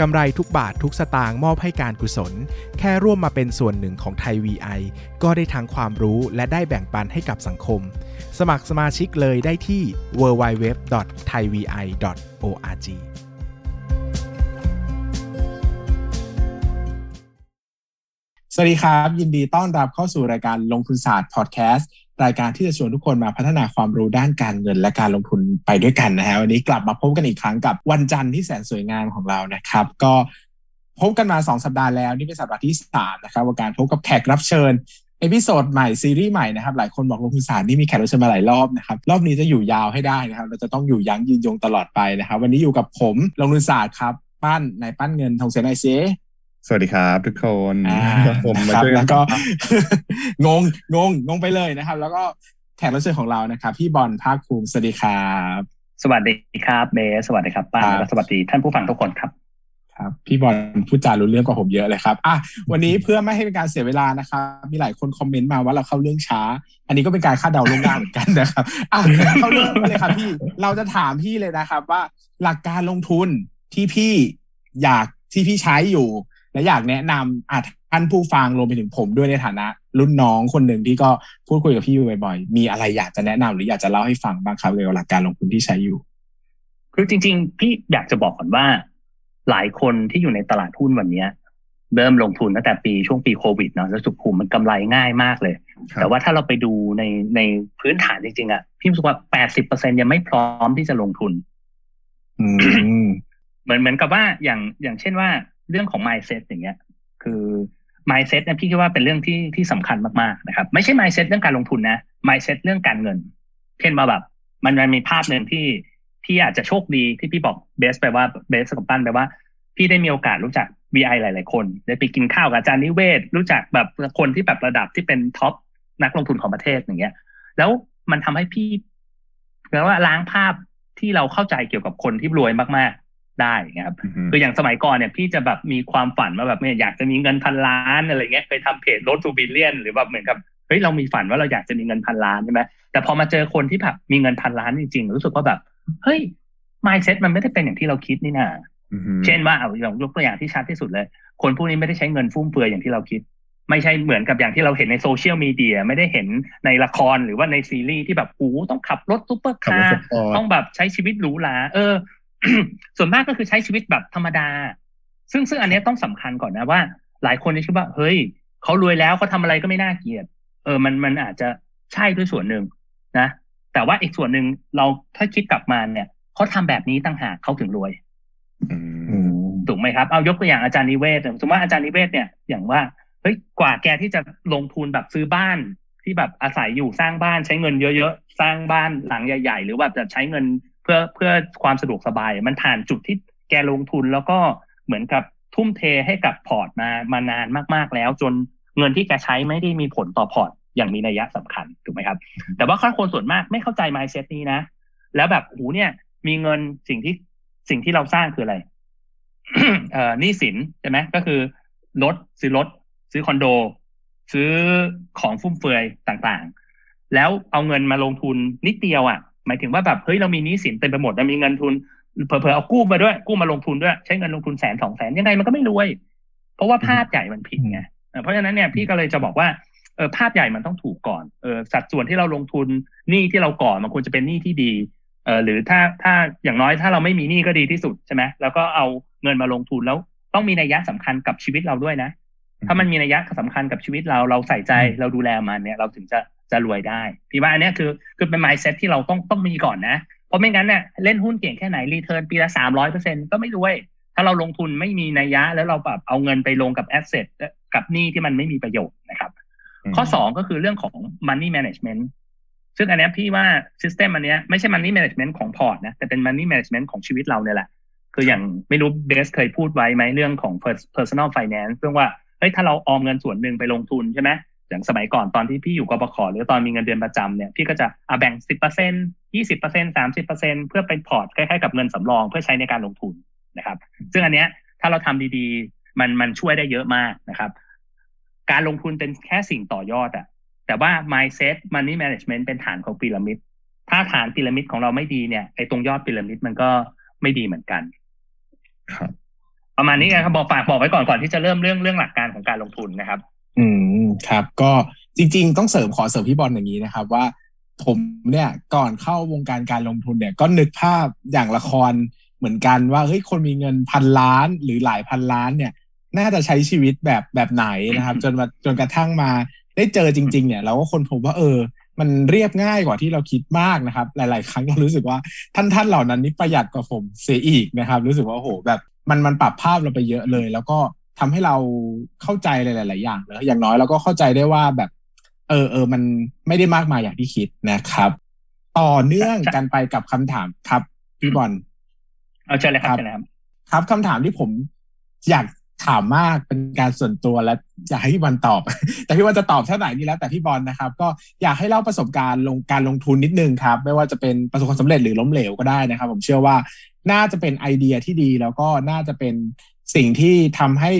กำไรทุกบาททุกสตางค์มอบให้การกุศล แค่ร่วมมาเป็นส่วนหนึ่งของไทย VI ก็ได้ทั้งความรู้และได้แบ่งปันให้กับสังคม สมัครสมาชิกเลยได้ที่ www.thaivi.org สวัสดีครับ ยินดีต้อนรับเข้าสู่รายการลงทุนศาสตร์พอดแคสต์ รายการที่จะชวนทุกคนมาพัฒนาความรู้ด้านการเงินและการลงทุนไปด้วยกันนะฮะวันนี้กลับมาพบกันอีกครั้งกับวันจันทร์ที่แสนสวยงามของเรานะครับ ก็พบกันมา 2 สัปดาห์แล้วนี่เป็นสัปดาห์ที่3นะครับกับการพบกับแขกรับเชิญ episode ใหม่ซีรีส์ใหม่นะครับหลายคนบอกลงทุนศาสตร์นี่มีแขกรับเชิญมาหลายรอบนะครับรอบนี้จะอยู่ยาวให้ได้นะครับ เราจะต้องอยู่ยั้งยืนยงตลอดไปนะครับ วันนี้อยู่กับผมลงทุนศาสตร์ครับ ปั้นนายปั้นเงินทองเซนไอเซ สวัสดีครับทุกคนผมมาช่วยแล้วก็งงงงงงไปเลยนะครับ แล้วก็แขกรับเชิญของเรานะครับ พี่บอลภาคภูมิสวัสดีครับ สวัสดีครับเบสสวัสดีครับป้าและสวัสดีท่านผู้ฟังทุกคนครับครับพี่บอลพูดจารู้เรื่องกว่าผมเยอะเลยครับอะวันนี้เพื่อไม่ให้เป็นการเสียเวลานะครับมีหลายคนคอมเมนต์มาว่าเราเข้าเรื่องช้า อันนี้ก็เป็นการคาดเดาล่วงหน้าเหมือนกันนะครับอะเข้าเรื่องเลยครับพี่เราจะถามพี่เลยนะครับ ว่าหลักการลงทุนที่พี่อยากที่พี่ใช้อยู่ และอยากแนะนำอะท่านผู้ฟังรวมไปถึงผมด้วยในฐานะ รุ่นน้องคนหนึ่งที่ก็พูดคุยกับพี่อยู่บ่อยๆ มีอะไรอยากจะแนะนำหรืออยากจะเล่าให้ฟังบ้างครับเกี่ยวกับหลักการลงทุนที่ใช้อยู่ คือจริง ๆ พี่อยากจะบอกก่อนว่า หลายคนที่อยู่ในตลาดหุ้นวันนี้เริ่มลงทุนตั้งแต่ปีช่วงปีโควิดเนาะแล้วสุขุมมันกำไรง่ายมากเลย แต่ว่าถ้าเราไปดูในในพื้นฐานจริงๆอะพี่รู้สึกว่าแปดสิบเปอร์เซ็นยังไม่พร้อมที่จะลงทุนเหมือนเหมือนกับว่าอย่างอย่างเช่นว่า เรื่องของ mindset อย่างเงี้ย คือ mindset เนี่ยพี่คิดว่าเป็นเรื่องที่ที่สำคัญมากๆนะครับ ไม่ใช่ mindset เรื่องการลงทุนนะ mindset เรื่องการเงิน เช่นมาแบบ มันมันมีภาพหนึ่งที่พี่อาจจะโชคดีที่พี่บอกเบสไปว่าเบสกับปั้นไปว่า พี่ได้มีโอกาสรู้จัก VI หลาย ๆ คนได้ไปกินข้าวกับอาจารย์นิเวศ รู้จักแบบคนที่แบบระดับที่เป็นท็อปนักลงทุนของประเทศอย่างเงี้ย แล้วมันทำให้พี่แปลว่าล้างภาพที่เราเข้าใจเกี่ยวกับคนที่รวยมากๆ ได้ครับคืออย่างสมัยก่อนเนี่ยพี่จะแบบมีความฝันว่าแบบเนี่ยอยากจะมีเงินพันล้านอะไรเงี้ยเคยทำเพจ Road to Billion หรือแบบเหมือนกับเฮ้ยเรามีฝันว่าเราอยากจะมีเงินพันล้านใช่ไหมแต่พอมาเจอคนที่แบบมีเงินพันล้านจริงๆ รู้สึกว่าแบบเฮ้ย mindset มันไม่ได้เป็นอย่างที่เราคิดนี่นาเช่นว่าเอาอย่างยกตัวอย่างที่ชัดที่สุดเลย คนพวกนี้ไม่ได้ใช้เงินฟุ่มเฟือยอย่างที่เราคิด ไม่ใช่เหมือนกับอย่างที่เราเห็นในโซเชียลมีเดียไม่ได้เห็นในละครหรือว่าในซีรีส์ที่แบบโอ้ต้องขับรถซุปเปอร์คาร์ต้องแบบใช้ชีวิตหรูหราเออ ส่วนมากก็คือใช้ชีวิตแบบธรรมดา ซึ่งซึ่งอันนี้ต้องสำคัญก่อนนะว่า หลายคนจะคิดว่า เฮ้ยเขารวยแล้วเขาทำอะไรก็ไม่น่าเกลียด เออมันมันอาจจะใช่ด้วยส่วนหนึ่งนะ แต่ว่าอีกส่วนหนึ่งเราถ้าคิดกลับมาเนี่ยเขาทำแบบนี้ต่างหากเขาถึงรวยถูกไหมครับ เอายกตัวอย่างอาจารย์นิเวศน์สมมติว่าอาจารย์นิเวศน์เนี่ยอย่างว่าเฮ้ยกว่าแกที่จะลงทุนแบบซื้อบ้านที่แบบอาศัยอยู่สร้างบ้านใช้เงินเยอะๆ สร้างบ้านหลังใหญ่ ๆ หรือว่าจะใช้เงิน เพื่อเพื่อความสะดวกสบาย มันผ่านจุดที่แกลงทุนแล้วก็เหมือนกับทุ่มเทให้กับพอร์ตมามานานมาก ๆแล้ว จนเงินที่แกใช้ไม่ได้มีผลต่อพอร์ตอย่างมีนัยยะสำคัญถูกไหมครับ แต่ว่าคนส่วนมากไม่เข้าใจ mindset นี้นะ แล้วแบบโหเนี่ย มีเงินสิ่งที่สิ่งที่เราสร้างคืออะไรเอ่อนี่สินใช่ไหมก็คือรถซื้อรถซื้อคอนโด ซื้อของฟุ่มเฟือยต่างๆ แล้วเอาเงินมาลงทุนนิดเดียวอะ หมายถึงว่าแบบเฮ้ยเรามีนี้สินเต็มไปหมดแล้วมีเงินทุนเผลอๆเอากู้มาด้วยกู้มาลงทุนด้วย ใช้เงินลงทุนแสนสองแสนยังไงมันก็ไม่รวย เพราะว่าภาพใหญ่มันผิดไงเพราะฉะนั้นเนี่ยพี่ก็เลยจะบอกว่าเออภาพใหญ่มันต้องถูกก่อนเออสัดส่วนที่เราลงทุนหนี้ที่เราก่อมันควรจะเป็นหนี้ที่ดีเออหรือถ้าถ้าอย่างน้อยถ้าเราไม่มีหนี้ก็ดีที่สุดใช่ไหมแล้วก็เอาเงินมาลงทุนแล้วต้องมีนัยยะสำคัญกับชีวิตเราด้วยนะ ถ้ามันมีนัยยะสำคัญกับชีวิตเราเราใส่ใจเราดูแลมันเนี่ย เราถึงจะ จะรวยได้ พี่ว่าอันนี้คือคือเป็น mindset ที่เราต้องต้องมีก่อนนะ เพราะไม่งั้นเนี่ยเล่นหุ้นเก่งแค่ไหน return ปีละสามร้อยเปอร์เซ็นก็ไม่รวย ถ้าเราลงทุนไม่มีนัยยะ แล้วเราแบบเอาเงินไปลงกับ asset กับหนี้ที่มันไม่มีประโยชน์นะครับ ข้อสองก็คือเรื่องของ money management ซึ่งอันนี้พี่ว่า system อันนี้ไม่ใช่ money management ของพอร์ตนะแต่เป็น money management ของชีวิตเราเนี่ยแหละคืออย่างไม่รู้เบสเคยพูดไว้ไหมเรื่องของ personal finance เรื่องว่าเฮ้ยถ้าเราออมเงินส่วนหนึ่งไปลงทุนใช่ไหม อย่างสมัยก่อนตอนที่พี่อยู่กบขหรือตอนมีเงินเดือนประจำเนี่ยพี่ก็จะอะแบ่งสิบเปอร์เซ็นยี่สิบเปอร์เซ็นสามสิบเปอร์เซ็นเพื่อเป็นพอร์ตคล้ายๆกับเงินสำรองเพื่อใช้ในการลงทุนนะครับ ซึ่งอันเนี้ยถ้าเราทำดีๆ มันมันช่วยได้เยอะมากนะครับ การลงทุนเป็นแค่สิ่งต่อยอดอะแต่ว่า mindset money management เป็นฐานของพีระมิด ถ้าฐานพีระมิดของเราไม่ดีเนี่ยไอ้ตรงยอดพีระมิดมันก็ไม่ดีเหมือนกัน ครับ ประมาณนี้นะครับบอกฝากบอกไว้ก่อนก่อนที่จะเริ่มเรื่องเรื่องหลักการของการลงทุนนะครับ อืมครับ ก็จริง ๆ ต้องเสริมขอเสริมพี่บอลอย่างนี้นะครับ ว่าผมเนี่ยก่อนเข้าวงการการลงทุนเนี่ย ก็นึกภาพอย่างละครเหมือนกันว่าเฮ้ยคนมีเงินพันล้านหรือหลายพันล้านเนี่ย น่าจะใช้ชีวิตแบบแบบไหนนะครับ จนมาจนกระทั่งมาได้เจอจริง ๆ เนี่ย เราก็คนพบว่าเออ มันเรียบง่ายกว่าที่เราคิดมากนะครับ หลาย ๆ ครั้งก็รู้สึกว่าท่านท่านเหล่านั้นนี่ประหยัดกว่าผมเสียอีกนะครับ รู้สึกว่าโอ้โหแบบมันมันปรับภาพเราไปเยอะเลย แล้วก็ ทำให้เราเข้าใจหลาย ๆ อย่างเลยอย่างน้อยเราก็เข้าใจได้ว่าแบบ เออเออมันไม่ได้มากมายอย่างที่คิดนะครับ ต่อเนื่องกันไปกับคำถามครับพี่บอลเอาเชิญเลยครับครับเชิญเลยครับครับคำถามที่ผมอยากถามมากเป็นการส่วนตัวและอยากให้พี่บอลตอบ แต่พี่บอลจะตอบเท่าไหร่นี่แล้วแต่พี่บอลนะครับ ก็อยากให้เล่าประสบการณ์ลงการลงทุนนิดนึงครับ ไม่ว่าจะเป็นประสบความสำเร็จหรือล้มเหลวก็ได้นะครับ ผมเชื่อว่าน่าจะเป็นไอเดียที่ดี แล้วก็น่าจะเป็น สิ่งที่ทำให้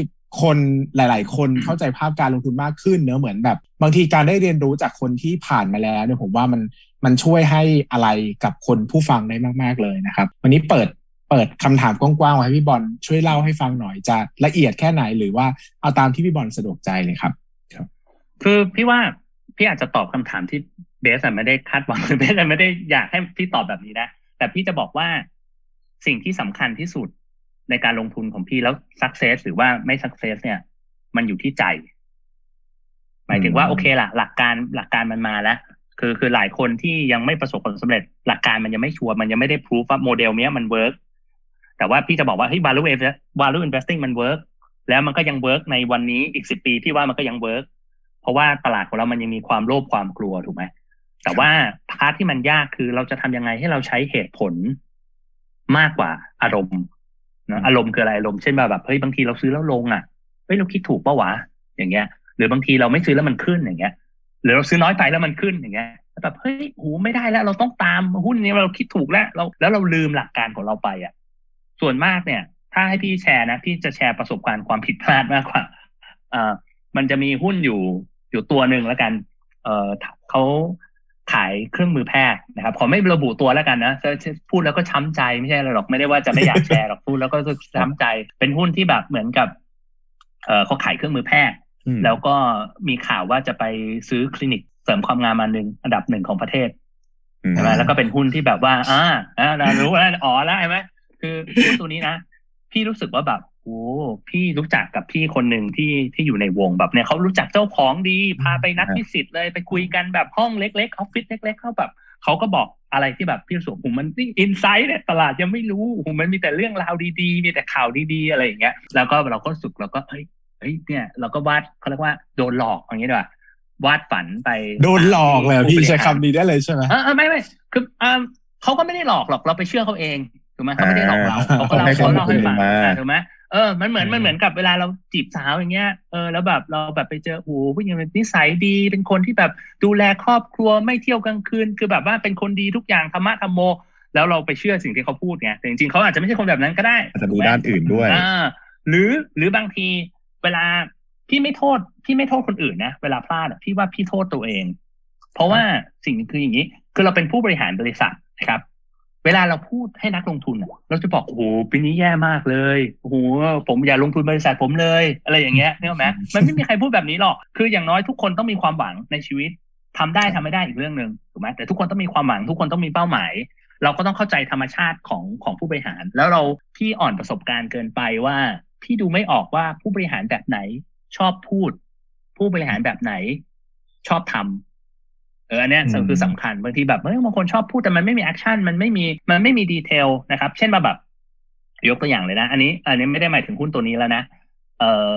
คนหลาย ๆ คนเข้าใจภาพการลงทุนมากขึ้นเนอะเหมือนแบบ บางทีการได้เรียนรู้จากคนที่ผ่านมาแล้วเนี่ยผมว่ามันมันช่วยให้อะไรกับคนผู้ฟังได้มาก ๆ เลยนะครับ วันนี้เปิดเปิดคำถามกว้างๆไว้ให้พี่บอลช่วยเล่าให้ฟังหน่อยจะละเอียดแค่ไหนหรือว่าเอาตามที่พี่บอลสะดวกใจเลยครับคือพี่ว่าพี่อาจจะตอบคำถามที่เบสอะไม่ได้คาดหวังหรือเบสอะไม่ได้อยากให้พี่ตอบแบบนี้นะแต่พี่จะบอกว่าสิ่งที่สำคัญที่สุด ในการลงทุนของพี่แล้ว success หรือว่าไม่ success เนี่ย มันอยู่ที่ใจ หมายถึงว่าอืมโอเคละหลักการหลักการมันมาแล้วคือคือหลายคนที่ยังไม่ประสบความสำเร็จ หลักการมันยังไม่ชัวร์มันยังไม่ได้พิสูจน์ว่าโมเดลเนี้ยมัน work แต่ว่าพี่จะบอกว่าเฮ้ย value invest- value investing มัน work แล้วมันก็ยัง work ในวันนี้อีกสิบปีพี่ว่ามันก็ยัง work เพราะว่าตลาดของเรามันยังมีความโลภความกลัวถูกไหมแต่ว่า part ที่มันยากคือเราจะทำยังไงให้เราใช้เหตุผลมากกว่าอารมณ์ นะอารมณ์คืออะไรอารมณ์เช่นแบบเฮ้ยบางทีเราซื้อแล้วลงอะเฮ้ยเราคิดถูกปะวะอย่างเงี้ย หรือบางทีเราไม่ซื้อแล้วมันขึ้นอย่างเงี้ย หรือเราซื้อน้อยไปแล้วมันขึ้นอย่างเงี้ยแล้วแบบเฮ้ยโหไม่ได้แล้ว เราต้องตามหุ้นนี้เราคิดถูกแล้วเราแล้วเราลืมหลักการของเราไปอะ ส่วนมากเนี่ย ถ้าให้พี่แชร์นะพี่จะแชร์ประสบการณ์ความผิดพลาดมากกว่าอ่ามันจะมีหุ้นอยู่อยู่ตัวหนึ่งแล้วกัน เอ่อเขา ขายเครื่องมือแพทย์นะครับขอไม่ระบุตัวแล้วกันนะจะจะพูดแล้วก็ช้ำใจไม่ใช่อะไรหรอกไม่ได้ว่าจะไม่อยากแชร์หรอกพูดแล้วก็ช้ำใจ เป็นหุ้นที่แบบเหมือนกับเอ่อเขาขายเครื่องมือแพทย์อืมแล้วก็มีข่าวว่าจะไปซื้อคลินิกเสริมความงามอันหนึ่งอันดับหนึ่งของประเทศอืมใช่ไหมแล้วก็เป็นหุ้นที่แบบว่าอ่าอ่าเรารู้แล้วอ๋อแล้วใช่ไหมคือหุ้นตัวนี้นะพี่รู้สึกว่าแบบ โอ้พี่รู้จักกับพี่คนหนึ่งที่ที่อยู่ในวงแบบเนี่ยเขารู้จักเจ้าของดี พาไปนัดพิสิทธิ์เลยไปคุยกันแบบห้องเล็กๆออฟฟิศเล็ก ๆเขาแบบเขาก็บอกอะไรที่แบบพี่รู้สึกว่าโอ้โหมันนี่อินไซต์เนี่ยตลาดยังไม่รู้โอ้โหมันมีแต่เรื่องราวดีๆ มีแต่ข่าวดีๆ อะไรอย่างเงี้ย แล้วก็เราก็รู้สึกเราก็เฮ้ยเฮ้ยเนี่ยเราก็วาดเขาเรียกว่าโดนหลอกอย่างเงี้ยดีกว่าวาดฝันไปโดนหลอกเลยเหรอพี่ผู้บริใช้หารคำนี้ได้เลยใช่ไหมเออเออไม่ไม่คืออ่าเขาก็ไม่ได้หลอกหรอกเราไปเชื่อเขาเองถูกไหมเขาไม่ได้หลอกเราอ่าเขาก็เล่าให้เขาข้อมูลเล่าให้ฟังมาอ่าถูกไหม เออ มันเหมือนอืมมันเหมือนกับเวลาเราจีบสาวอย่างเงี้ย เออ แล้วแบบเราแบบไปเจอโอ้โหผู้หญิงเป็นนิสัยดี เป็นคนที่แบบดูแลครอบครัวไม่เที่ยวกลางคืน คือแบบว่าเป็นคนดีทุกอย่างธรรมะธรรมโม แล้วเราไปเชื่อสิ่งที่เขาพูดไง แต่จริงๆเขาอาจจะไม่ใช่คนแบบนั้นก็ได้อาจจะดูถูกไหมด้านอื่นด้วยอ่าหรือหรือบางทีเวลาพี่ไม่โทษพี่ไม่โทษคนอื่นนะ เวลาพลาดอะพี่ว่าพี่โทษตัวเอง เพราะว่าสิ่งคืออย่างนี้ คือเราเป็นผู้บริหารบริษัทนะครับ เวลาเราพูดให้นักลงทุนเราจะบอกโอ้โหปีนี้แย่มากเลยโอ้โหผมอย่าลงทุนบริษัทผมเลย อะไรอย่างเงี้ยนึกออกไหมมันไม่มีใครพูดแบบนี้หรอก คืออย่างน้อยทุกคนต้องมีความหวังในชีวิตทำได้ทำไม่ได้อีกเรื่องหนึ่งถูกไหมแต่ทุกคนต้องมีความหวัง ทุกคนต้องมีเป้าหมาย เราก็ต้องเข้าใจธรรมชาติของของผู้บริหาร แล้วเราพี่อ่อนประสบการณ์เกินไปว่า พี่ดูไม่ออกว่าผู้บริหารแบบไหน ชอบพูด ผู้บริหารแบบไหน ชอบทำเอออันเนี้ยอืมคือสำคัญบางทีแบบเฮ้ยบางคนชอบพูดแต่มันไม่มี action มันไม่มีมันไม่มี detail นะครับ เช่นมาแบบ ยกตัวอย่างเลยนะ อันนี้ อันนี้ไม่ได้หมายถึงหุ้นตัวนี้แล้วนะเออ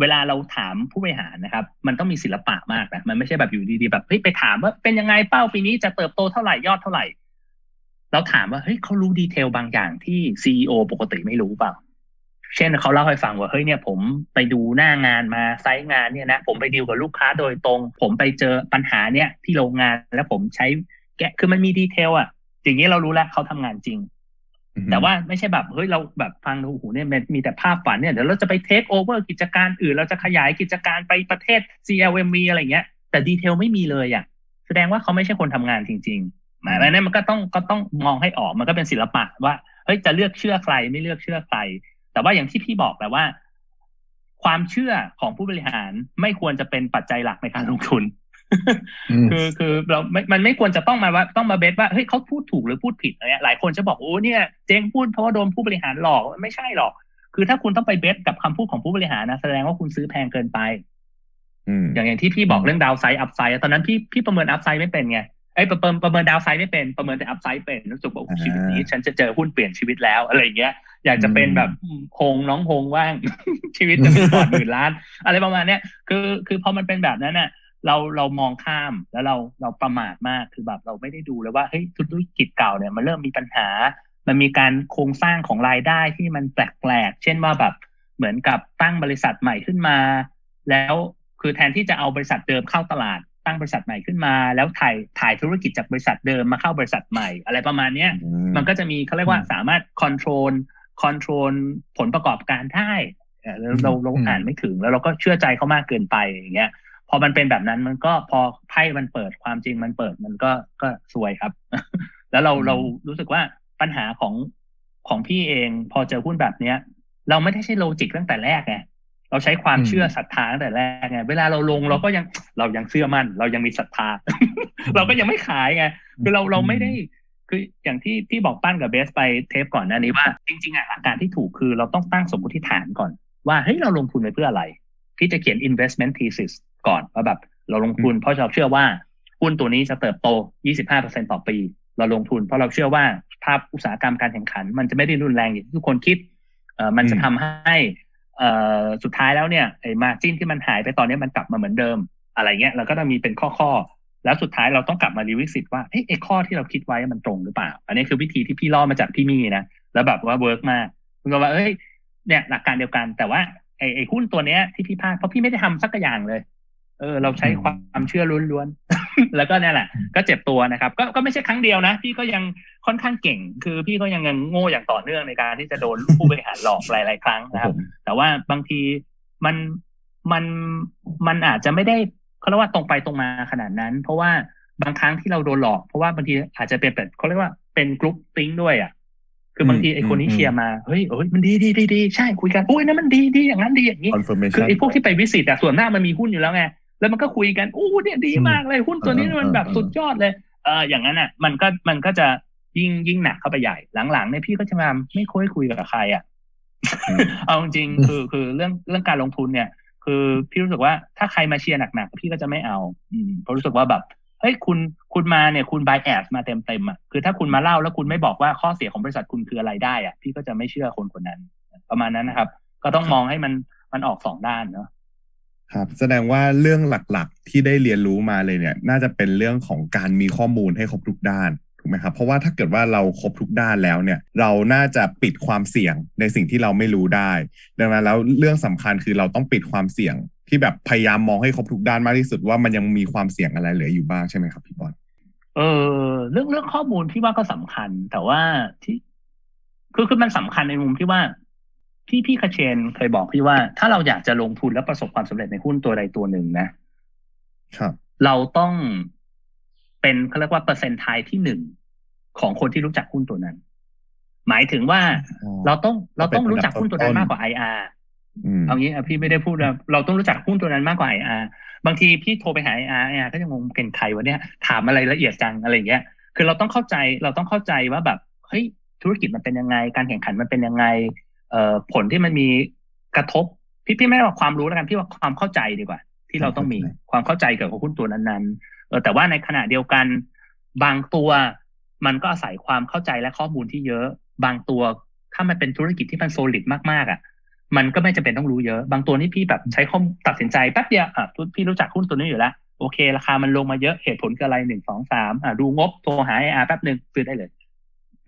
เวลาเราถามผู้บริหารนะครับ มันต้องมีศิลปะมากนะมันไม่ใช่แบบอยู่ดีๆแบบเฮ้ยไปถามว่าเป็นยังไงเป้าปีนี้จะเติบโตเท่าไหร่ยอดเท่าไหร่เราถามว่าเฮ้ยเขารู้ดีเทลบางอย่างที่ซีอปกติไม่รู้เปล่า เช่นเขาเล่าให้ฟังว่าเฮ้ยเนี่ยผมไปดูหน้างานมาไซต์งานเนี่ยนะผมไปดีลกับลูกค้าโดยตรง ผมไปเจอปัญหาเนี่ยที่โรงงานแล้วผมใช้แกะคือมันมี detail อะอย่างนี้เรารู้แล้วเขาทำงานจริง แต่ว่าไม่ใช่แบบเฮ้ยเราแบบฟังดูหูเนี่ยมันมีแต่ภาพฝันเนี่ยเดี๋ยวเราจะไปเทคโอเวอร์กิจการอื่น เราจะขยายกิจการไปประเทศ CLMV อะไรเงี้ย แต่ detail ไม่มีเลยอะแสดงว่าเขาไม่ใช่คนทำงานจริงๆหมายนั้นมันก็ต้องก็ต้องมองให้ออกมันก็เป็นศิลปะว่าเฮ้ยจะเลือกเชื่อใครไม่เลือกเชื่อใคร แต่ว่าอย่างที่พี่บอกแปลว่า ความเชื่อของผู้บริหารไม่ควรจะเป็นปัจจัยหลักในการลงทุน คือคือเราไม่มันไม่ควรจะต้องมาว่าต้องมา base ว่าเฮ้ยเขาพูดถูกหรือพูดผิดอะไรเงี้ยหลายคนจะบอกโอ้เนี่ยเจ๊งพูดเพราะว่าโดนผู้บริหารหลอกไม่ใช่หรอก คือถ้าคุณต้องไป base กับคำพูดของผู้บริหารนะแสดงว่าคุณซื้อแพงเกินไปอย่างอย่างที่พี่บอกเรื่อง downside upside ตอนนั้นพี่พี่ประเมิน upside ไม่เป็นไง ไอ้ประเมินประเมิน downside ไม่เป็นประเมินแต่ upside เป็นรู้สึกว่าชีวิตนี้ฉันจะเจอหุ้นเปลี่ยนชีวิตแล้วอะไรเงี้ย อยากจะเป็นแบบคงน้องคงว่างชีวิตจะมีก่อนหมื่นล้าน อะไรประมาณเนี้ยคือคือพอมันเป็นแบบนั้นน่ะเราเรามองข้ามแล้วเราเราประมาทมากคือแบบเราไม่ได้ดูเลยว่าเฮ้ยธุรกิจเก่าเนี่ยมันเริ่มมีปัญหา มันมีการโครงสร้างของรายได้ที่มันแปลกๆเช่นว่าแบบเหมือนกับตั้งบริษัทใหม่ขึ้นมา แล้วคือแทนที่จะเอาบริษัทเดิมเข้าตลาด ตั้งบริษัทใหม่ขึ้นมา แล้วถ่ายถ่ายธุรกิจจากบริษัทเดิมมาเข้าบริษัทใหม่ อะไรประมาณเนี้ยมันก็จะมีเขาเรียกว่าสามารถ control control ผลประกอบการได้เราเราอ่านไม่ถึงแล้วเราก็เชื่อใจเขามากเกินไปอย่างเงี้ยพอมันเป็นแบบนั้นมันก็พอไพ่มันเปิดความจริงมันเปิดมันก็ก็ซวยครับ แล้วเราเรารู้สึกว่าปัญหาของของพี่เอง พอเจอหุ้นแบบเนี้ย เราไม่ได้ใช้ logic ตั้งแต่แรกไง เราใช้ความเชื่อศรัทธาตั้งแต่แรกไงเวลาเราลงเราก็ยังเรายังเชื่อมั่น เรายังมีศรัทธา เราก็ยังไม่ขายไงคือเราเราไม่ได้คืออย่างที่ที่บอกปั้นกับเบสไปเทปก่อนหน้านี้ว่า จริงๆอะหลักการที่ถูกคือเราต้องตั้งสมมติฐานก่อน ว่าเฮ้ยเราลงทุนไปเพื่ออะไรพี่จะเขียน investment thesis ก่อนว่าแบบเราลงทุนเพราะเราเชื่อว่าหุ้นตัวนี้จะเติบโต 25%ต่อปี เราลงทุน เพราะเราเชื่อว่าภาพอุตสาหกรรมการแข่งขัน มันจะไม่ได้รุนแรงอย่างที่ทุกคนคิดเอ่อมันจะทำให้เอ่อ สุดท้ายแล้วเนี่ยไอ้มาจิ้นที่มันหายไปตอนนี้มันกลับมาเหมือนเดิม อะไรเงี้ยเราก็ต้องมีเป็นข้อๆแล้วสุดท้ายเราต้องกลับมา revisit ว่าเอ้ไอ้ข้อที่เราคิดไว้มันตรงหรือเปล่า อันนี้คือวิธีที่พี่ลอกมาจากพี่มี่นะแล้วแบบว่า work มากคุณก็ว่าเอ้ยเนี่ยหลักการเดียวกันแต่ว่าไอ้ไอ้หุ้นตัวเนี้ยที่พี่พลาดเพราะพี่ไม่ได้ทำสักอย่างเลย เออเราใช้ความเชื่อล้วนๆ แล้วก็เนี่ยแหละ ก็เจ็บตัวนะครับ ก็ก็ไม่ใช่ครั้งเดียวนะ พี่ก็ยังค่อนข้างเก่ง คือพี่ก็ยังโง่อย่างต่อเนื่องในการที่จะโดนผู้บริหารหลอกหลายๆครั้งนะครับ แต่ว่าบางทีมันมันมันอาจจะไม่ได้เขาเรียกว่าตรงไปตรงมาขนาดนั้น เพราะว่าบางครั้งที่เราโดนหลอก เพราะว่าบางทีอาจจะเป็นแบบเขาเรียกว่าเป็น groupthink ด้วยอะคือบางทีไอ้คนนี้เชียร์มาเฮ้ยเฮ้ยมันดีดีดีดีใช่คุยกันโอ้ยนั่นมันดีดีอย่างนั้นดีอย่างนี้คือไอ้พวกที่ไป visit อะส่วนหน้ามันมีหุ้นอยู่แล้วไง แล้วมันก็คุยกันอู้เนี่ยดีมากเลยหุ้นตัวนี้มันแบบสุดยอดเลยเอออย่างนั้นอะ มันก็มันก็จะยิ่งยิ่งหนักเข้าไปใหญ่หลังๆเนี่ยพี่ก็จะมาไม่ค่อยคุยกับใครอะเอาจริงคือคือเรื่องเรื่องการลงทุนเนี่ย คือพี่รู้สึกว่าถ้าใครมาเชียร์หนักๆพี่ก็จะไม่เอา อืมเพราะรู้สึกว่าแบบเฮ้ยคุณคุณมาเนี่ยคุณบายแอสมาเต็มเต็มอะคือถ้าคุณมาเล่าแล้วคุณไม่บอกว่าข้อเสียของบริษัทคุณคืออะไรได้อะพี่ก็จะไม่เชื่อคนคนนั้น ประมาณนั้นนะครับ ก็ต้องมองให้มันมันออกสองด้านเนาะ ครับ แสดงว่าเรื่องหลักๆ ที่ได้เรียนรู้มาเลยเนี่ย น่าจะเป็นเรื่องของการมีข้อมูลให้ครบทุกด้านถูกไหมครับเพราะว่าถ้าเกิดว่าเราครบทุกด้านแล้วเนี่ย เราน่าจะปิดความเสี่ยงในสิ่งที่เราไม่รู้ได้ ดังนั้นแล้วเรื่องสำคัญคือเราต้องปิดความเสี่ยง ที่แบบพยายามมองให้ครบทุกด้านมากที่สุดว่ามันยังมีความเสี่ยงอะไรเหลืออยู่บ้างใช่ไหมครับพี่บอลเออเรื่องเรื่องข้อมูลพี่ว่าก็สำคัญ แต่ว่าที่คือคือมันสำคัญในมุมที่ว่า พี่พี่คาเชนเคยบอกพี่ว่า ถ้าเราอยากจะลงทุนและประสบความสำเร็จในหุ้นตัวใดตัวหนึ่งนะครับ เราต้องเป็นเขาเรียกว่าเปอร์เซ็นต์ไทที่หนึ่งของคนที่รู้จักหุ้นตัวนั้น หมายถึงว่าเราต้องเราต้องรู้จักหุ้นตัวนั้นมากกว่า IR เอางี้พี่ไม่ได้พูดนะเราต้องรู้จักหุ้นตัวนั้นมากกว่า IR บางทีพี่โทรไปหา IR IR ก็จะงงเก่งใครวะเนี่ยถามอะไรละเอียดจังอะไรเงี้ย คือเราต้องเข้าใจเราต้องเข้าใจว่าแบบเฮ้ยธุรกิจมันเป็นยังไง การแข่งขันมันเป็นยังไงเอ่อ ผลที่มันมีกระทบ พี่พี่ไม่ได้ว่าความรู้แล้วกันพี่ว่าความเข้าใจดีกว่า ที่เราต้องมีความเข้าใจเกี่ยวกับหุ้นตัวนั้นๆเออแต่ว่าในขณะเดียวกัน บางตัวมันก็อาศัยความเข้าใจและข้อมูลที่เยอะ บางตัวถ้ามันเป็นธุรกิจที่มันโซลิดมากๆอะ มันก็ไม่จำเป็นต้องรู้เยอะ บางตัวนี่พี่แบบใช้ข้อตัดสินใจแป๊บเดียวอะพี่รู้จักหุ้นตัวนี้อยู่แล้วโอเค ราคามันลงมาเยอะเหตุผลคืออะไรหนึ่งสองสามอะดูงบโทรหาไออาร์แป๊บหนึ่งซื้อได้เลย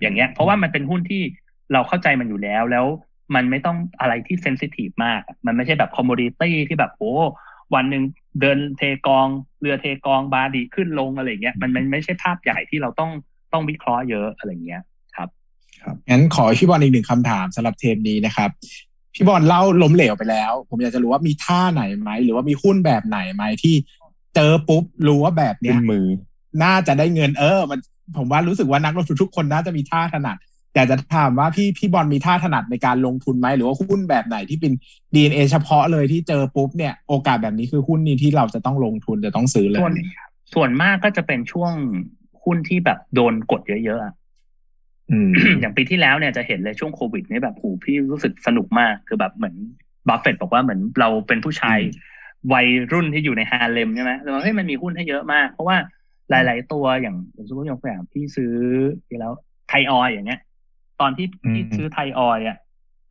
อย่างเงี้ย เพราะว่ามันเป็นหุ้นที่เราเข้าใจมันอยู่แล้วแล้ว มันไม่ต้องอะไรที่ sensitive มาก มันไม่ใช่แบบ commodity ที่แบบโอ้วันหนึ่งเรือเทกอง เรือเทกอง BDI ขึ้นลงอะไรเงี้ยมันมันไม่ใช่ภาพใหญ่ที่เราต้องต้องวิเคราะห์เยอะอะไรเงี้ยครับ ครับงั้นขอพี่บอลอีกหนึ่งคำถามสำหรับเทปนี้นะครับพี่บอลเล่าล้มเหลวไปแล้ว ผมอยากจะรู้ว่ามีท่าไหนไหม หรือว่ามีหุ้นแบบไหนไหมที่เจอปุ๊บรู้ว่าแบบเนี้ขึ้นมือ น่าจะได้เงินเออ มันผมว่ารู้สึกว่านักลงทุนทุกคนน่าจะมีท่าถนัด อยากจะถามว่าพี่พี่บอลมีท่าถนัดในการลงทุนไหมหรือว่าหุ้นแบบไหนที่เป็น DNA เฉพาะเลยที่เจอปุ๊บเนี่ยโอกาสแบบนี้คือหุ้นนี้ที่เราจะต้องลงทุนจะต้องซื้อเลยส่วนส่วนมากก็จะเป็นช่วงหุ้นที่แบบโดนกดเยอะๆอะอืมอย่างปีที่แล้วเนี่ยจะเห็นเลยช่วงโควิดเนี่ยแบบหูพี่รู้สึกสนุกมากคือแบบเหมือนบัฟเฟตบอกว่าเหมือนเราเป็นผู้ชายวัยรุ่นที่อยู่ในฮาเลมใช่ไหมแล้วเฮ้ยมันมีหุ้นให้เยอะมาก เพราะว่าหลาย ๆ ตัวอย่างสมมติยกตัวอย่างพี่ซื้อที่แล้วไทยออยอย่างเงี้ย ตอนที่พี่อืมซื้อไทยออยอะ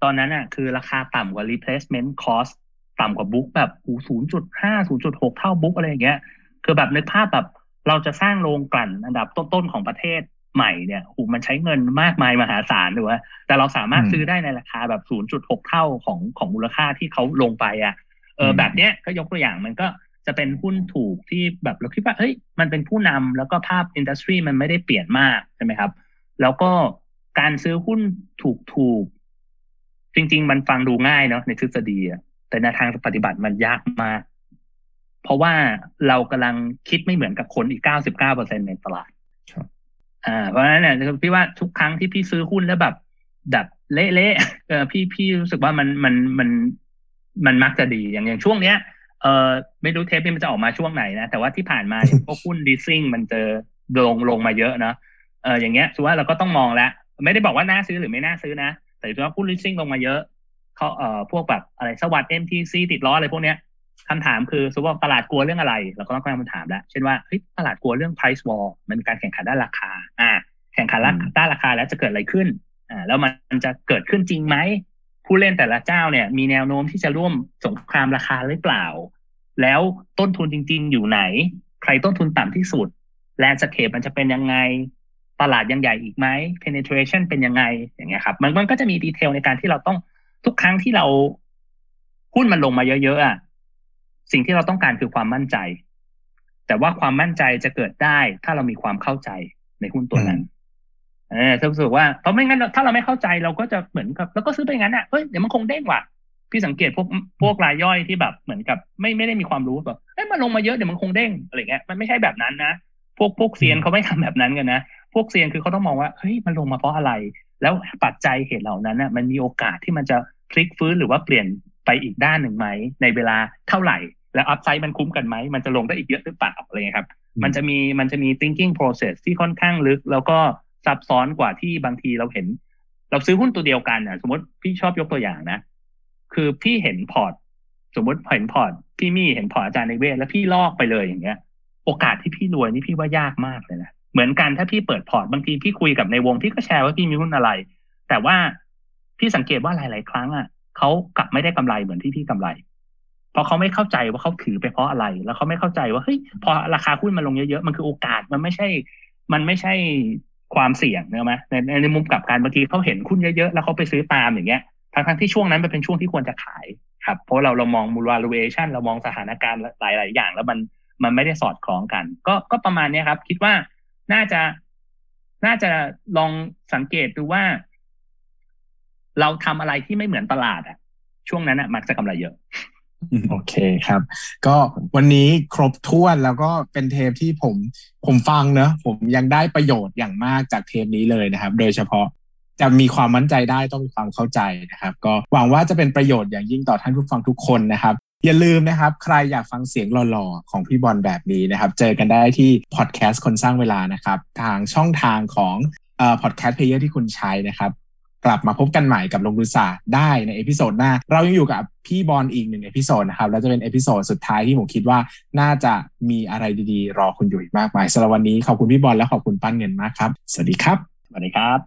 ตอนนั้นอะ คือราคาต่ำกว่า replacement cost ต่ำกว่าบุ๊กแบบหูศูนย์จุดห้าศูนย์จุดหกเท่าบุ๊กอะไรอย่างเงี้ย คือแบบนึกภาพแบบเราจะสร้างโรงกลั่นอันดับต้นๆของประเทศใหม่เนี่ยหูมันใช้เงินมากมายมหาศาลหรือว่าแต่เราสามารถอืมซื้อได้ในราคาแบบ0.6เท่าของของมูลค่าที่เขาลงไปอะ เอออืมแบบเนี้ยก็ยกตัวอย่างมันก็จะเป็นหุ้นถูกที่แบบเราคิดว่าเฮ้ยมันเป็นผู้นำแล้วก็ภาพอินดัสทรีมันไม่ได้เปลี่ยนมากใช่ไหมครับ แล้วก็ การซื้อหุ้นถูกถูกๆจริง ๆ มันฟังดูง่ายเนาะในทฤษฎีอะแต่ในทางปฏิบัติมันยากมาก เพราะว่าเรากำลังคิดไม่เหมือนกับคนอีก99%ในตลาดครับอ่า เพราะฉะนั้นเนี่ยคือพี่ว่าทุกครั้งที่พี่ซื้อหุ้นแล้วแบบแบบเละๆเออพี่พี่รู้สึกว่ามันมันมันมันมักจะดีอย่างอย่างช่วงเนี้ยเออไม่รู้เทปนี้มันจะออกมาช่วงไหนนะ แต่ว่าที่ผ่านมาอย่างพวกหุ้นดีซิ่งมันเจอลงลงมาเยอะเนาะเอออย่างเงี้ยถือว่าเราก็ต้องมองแล้ว ไม่ได้บอกว่าน่าซื้อหรือไม่น่าซื้อนะ แต่ถือว่าหุ้นดีซิ่งลงมาเยอะเขาเอ่อพวกแบบอะไรสวัสด์ MTC ติดล้ออะไรพวกเนี้ยคำถามคือสมมติว่าตลาดกลัวเรื่องอะไร เราก็ต้องตั้งคำถามแล้ว เช่นว่าเฮ้ยตลาดกลัวเรื่อง price war มันมีการแข่งขันด้านราคา อ่า แข่งขันด้านราคาแล้วจะเกิดอะไรขึ้น อ่า แล้วมันจะเกิดขึ้นจริงไหมผู้เล่นแต่ละเจ้าเนี่ย มีแนวโน้มที่จะร่วมสงครามราคาหรือเปล่า แล้วต้นทุนจริง ๆ อยู่ไหน ใครต้นทุนต่ำที่สุดแลนด์สเคปมันจะเป็นยังไง ตลาดยังใหญ่อีกไหม penetration เป็นยังไงอย่างเงี้ยครับ มันมันก็จะมีดีเทลในการที่เราต้องทุกครั้งที่เราหุ้นมันลงมาเยอะๆอะสิ่งที่เราต้องการคือความมั่นใจ แต่ว่าความมั่นใจจะเกิดได้ ถ้าเรามีความเข้าใจในหุ้นตัวนั้นเออถ้ารู้สึกว่าเพราะไม่งั้นถ้าเราไม่เข้าใจเราก็จะเหมือนกับแล้วก็ซื้อไปงั้นอะเฮ้ยเดี๋ยวมันคงเด้งว่ะพี่สังเกตพวกพวกรายย่อยที่แบบเหมือนกับ ไม่ไม่ได้มีความรู้แบบเอ้ยมันลงมาเยอะเดี๋ยวมันคงเด้งอะไรเงี้ยมันไม่ใช่แบบนั้นนะพ วกพวกเซียนเขาไม่ทำแบบนั้นกันนะ พวกเซียนคือเขาต้องมองว่าเฮ้ยมันลงมาเพราะอะไร แล้วปัจจัยเหตุเหล่านั้นน่ะมันมีโอกาสที่มันจะพลิกฟื้นหรือว่าเปลี่ยนไปอีกด้านหนึ่งไหมในเวลาเท่าไหร่ แล้ว upside มันคุ้มกันไหมมันจะลงได้อีกเยอะหรือเปล่าอะไรเงี้ยครับ มันจะมีมันจะมี thinking process ที่ค่อนข้างลึก แล้วก็ซับซ้อนกว่าที่บางทีเราเห็น เราซื้อหุ้นตัวเดียวกันอะสมมติพี่ชอบยกตัวอย่างนะ คือพี่เห็นพอร์ตสมมติเห็นพอร์ตพี่มี่เห็นพอร์ตอาจารย์นิเวศน์แล้วพี่ลอกไปเลยอย่างเงี้ย โอกาสที่พี่รวยนี่พี่ว่ายากมากเลยนะเหมือนกันถ้าพี่เปิดพอร์ตบางทีพี่คุยกับในวงพี่ก็แชร์ว่าพี่มีหุ้นอะไร แต่ว่าพี่สังเกตว่าหลาย ๆ ครั้งอะเขากลับไม่ได้กำไรเหมือนที่พี่กำไร เพราะเขาไม่เข้าใจว่าเขาถือไปเพราะอะไร แล้วเขาไม่เข้าใจว่าเฮ้ยพอราคาหุ้นมันลงเยอะ ๆ มันคือโอกาสมันไม่ใช่ มันไม่ใช่ความเสี่ยงเนอะไหมในในในมุมกลับกันบางทีเขาเห็นหุ้นเยอะ ๆ แล้วเขาไปซื้อตามอย่างเงี้ยทั้งทั้งๆที่ช่วงนั้นมันเป็นช่วงที่ควรจะขายครับเพราะเราเรามองมูล valuation เรามองสถานการณ์หลาย ๆ อย่าง แล้วมัน มันไม่ได้สอดคล้องกัน ก็ก็ประมาณนี้ครับ คิดว่าน่าจะน่าจะลองสังเกตดูว่า เราทำอะไรที่ไม่เหมือนตลาดอะช่วงนั้นอะมักจะกำไรเยอะโอเคครับ ก็วันนี้ครบถ้วนแล้วก็เป็นเทปที่ผมผมฟังเนอะผมยังได้ประโยชน์อย่างมากจากเทปนี้เลยนะครับ โดยเฉพาะจะมีความมั่นใจได้ต้องมีความเข้าใจนะครับ ก็หวังว่าจะเป็นประโยชน์อย่างยิ่งต่อท่านผู้ฟังทุกคนนะครับ อย่าลืมนะครับ ใครอยากฟังเสียงหล่อๆ ของพี่บอลแบบนี้นะครับ เจอกันได้ที่พอดแคสต์คนสร้างเวลานะครับ ทางช่องทางของเอ่อพอดแคสต์ player ที่คุณใช้นะครับ กลับมาพบกันใหม่กับลงทุนศาสตร์ได้ใน episode หน้า เรายังอยู่กับพี่บอลอีกหนึ่ง episode นะครับ แล้วจะเป็น episode สุดท้ายที่ผมคิดว่าน่าจะมีอะไรดีๆ รอคุณอยู่อีกมากมายสำหรับวันนี้ขอบคุณพี่บอลและขอบคุณปั้นเงินมากครับ สวัสดีครับ สวัสดีครับ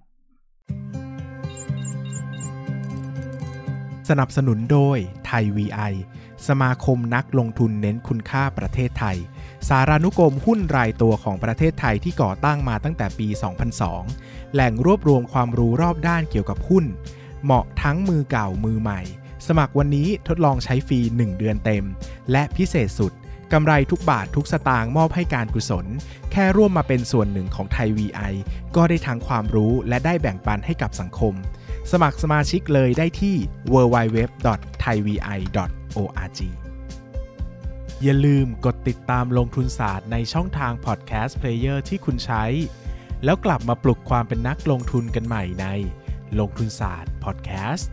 สนับสนุนโดยไทย VI สมาคมนักลงทุนเน้นคุณค่าประเทศไทย สารานุกรมหุ้นรายตัวของประเทศไทยที่ก่อตั้งมาตั้งแต่ปี 2002 แหล่งรวบรวมความรู้รอบด้านเกี่ยวกับหุ้น เหมาะทั้งมือเก่ามือใหม่ สมัครวันนี้ทดลองใช้ฟรี 1 เดือนเต็ม และพิเศษสุดกำไรทุกบาททุกสตางค์มอบให้การกุศล แค่ร่วมมาเป็นส่วนหนึ่งของไทย VI ก็ได้ทั้งความรู้และได้แบ่งปันให้กับสังคม สมัครสมาชิกเลยได้ที่ www.thaivi.org อย่าลืมกดติดตามลงทุนศาสตร์ในช่องทางพอดแคสต์ player ที่คุณใช้ แล้วกลับมาปลุกความเป็นนักลงทุนกันใหม่ในลงทุนศาสตร์พอดแคสต์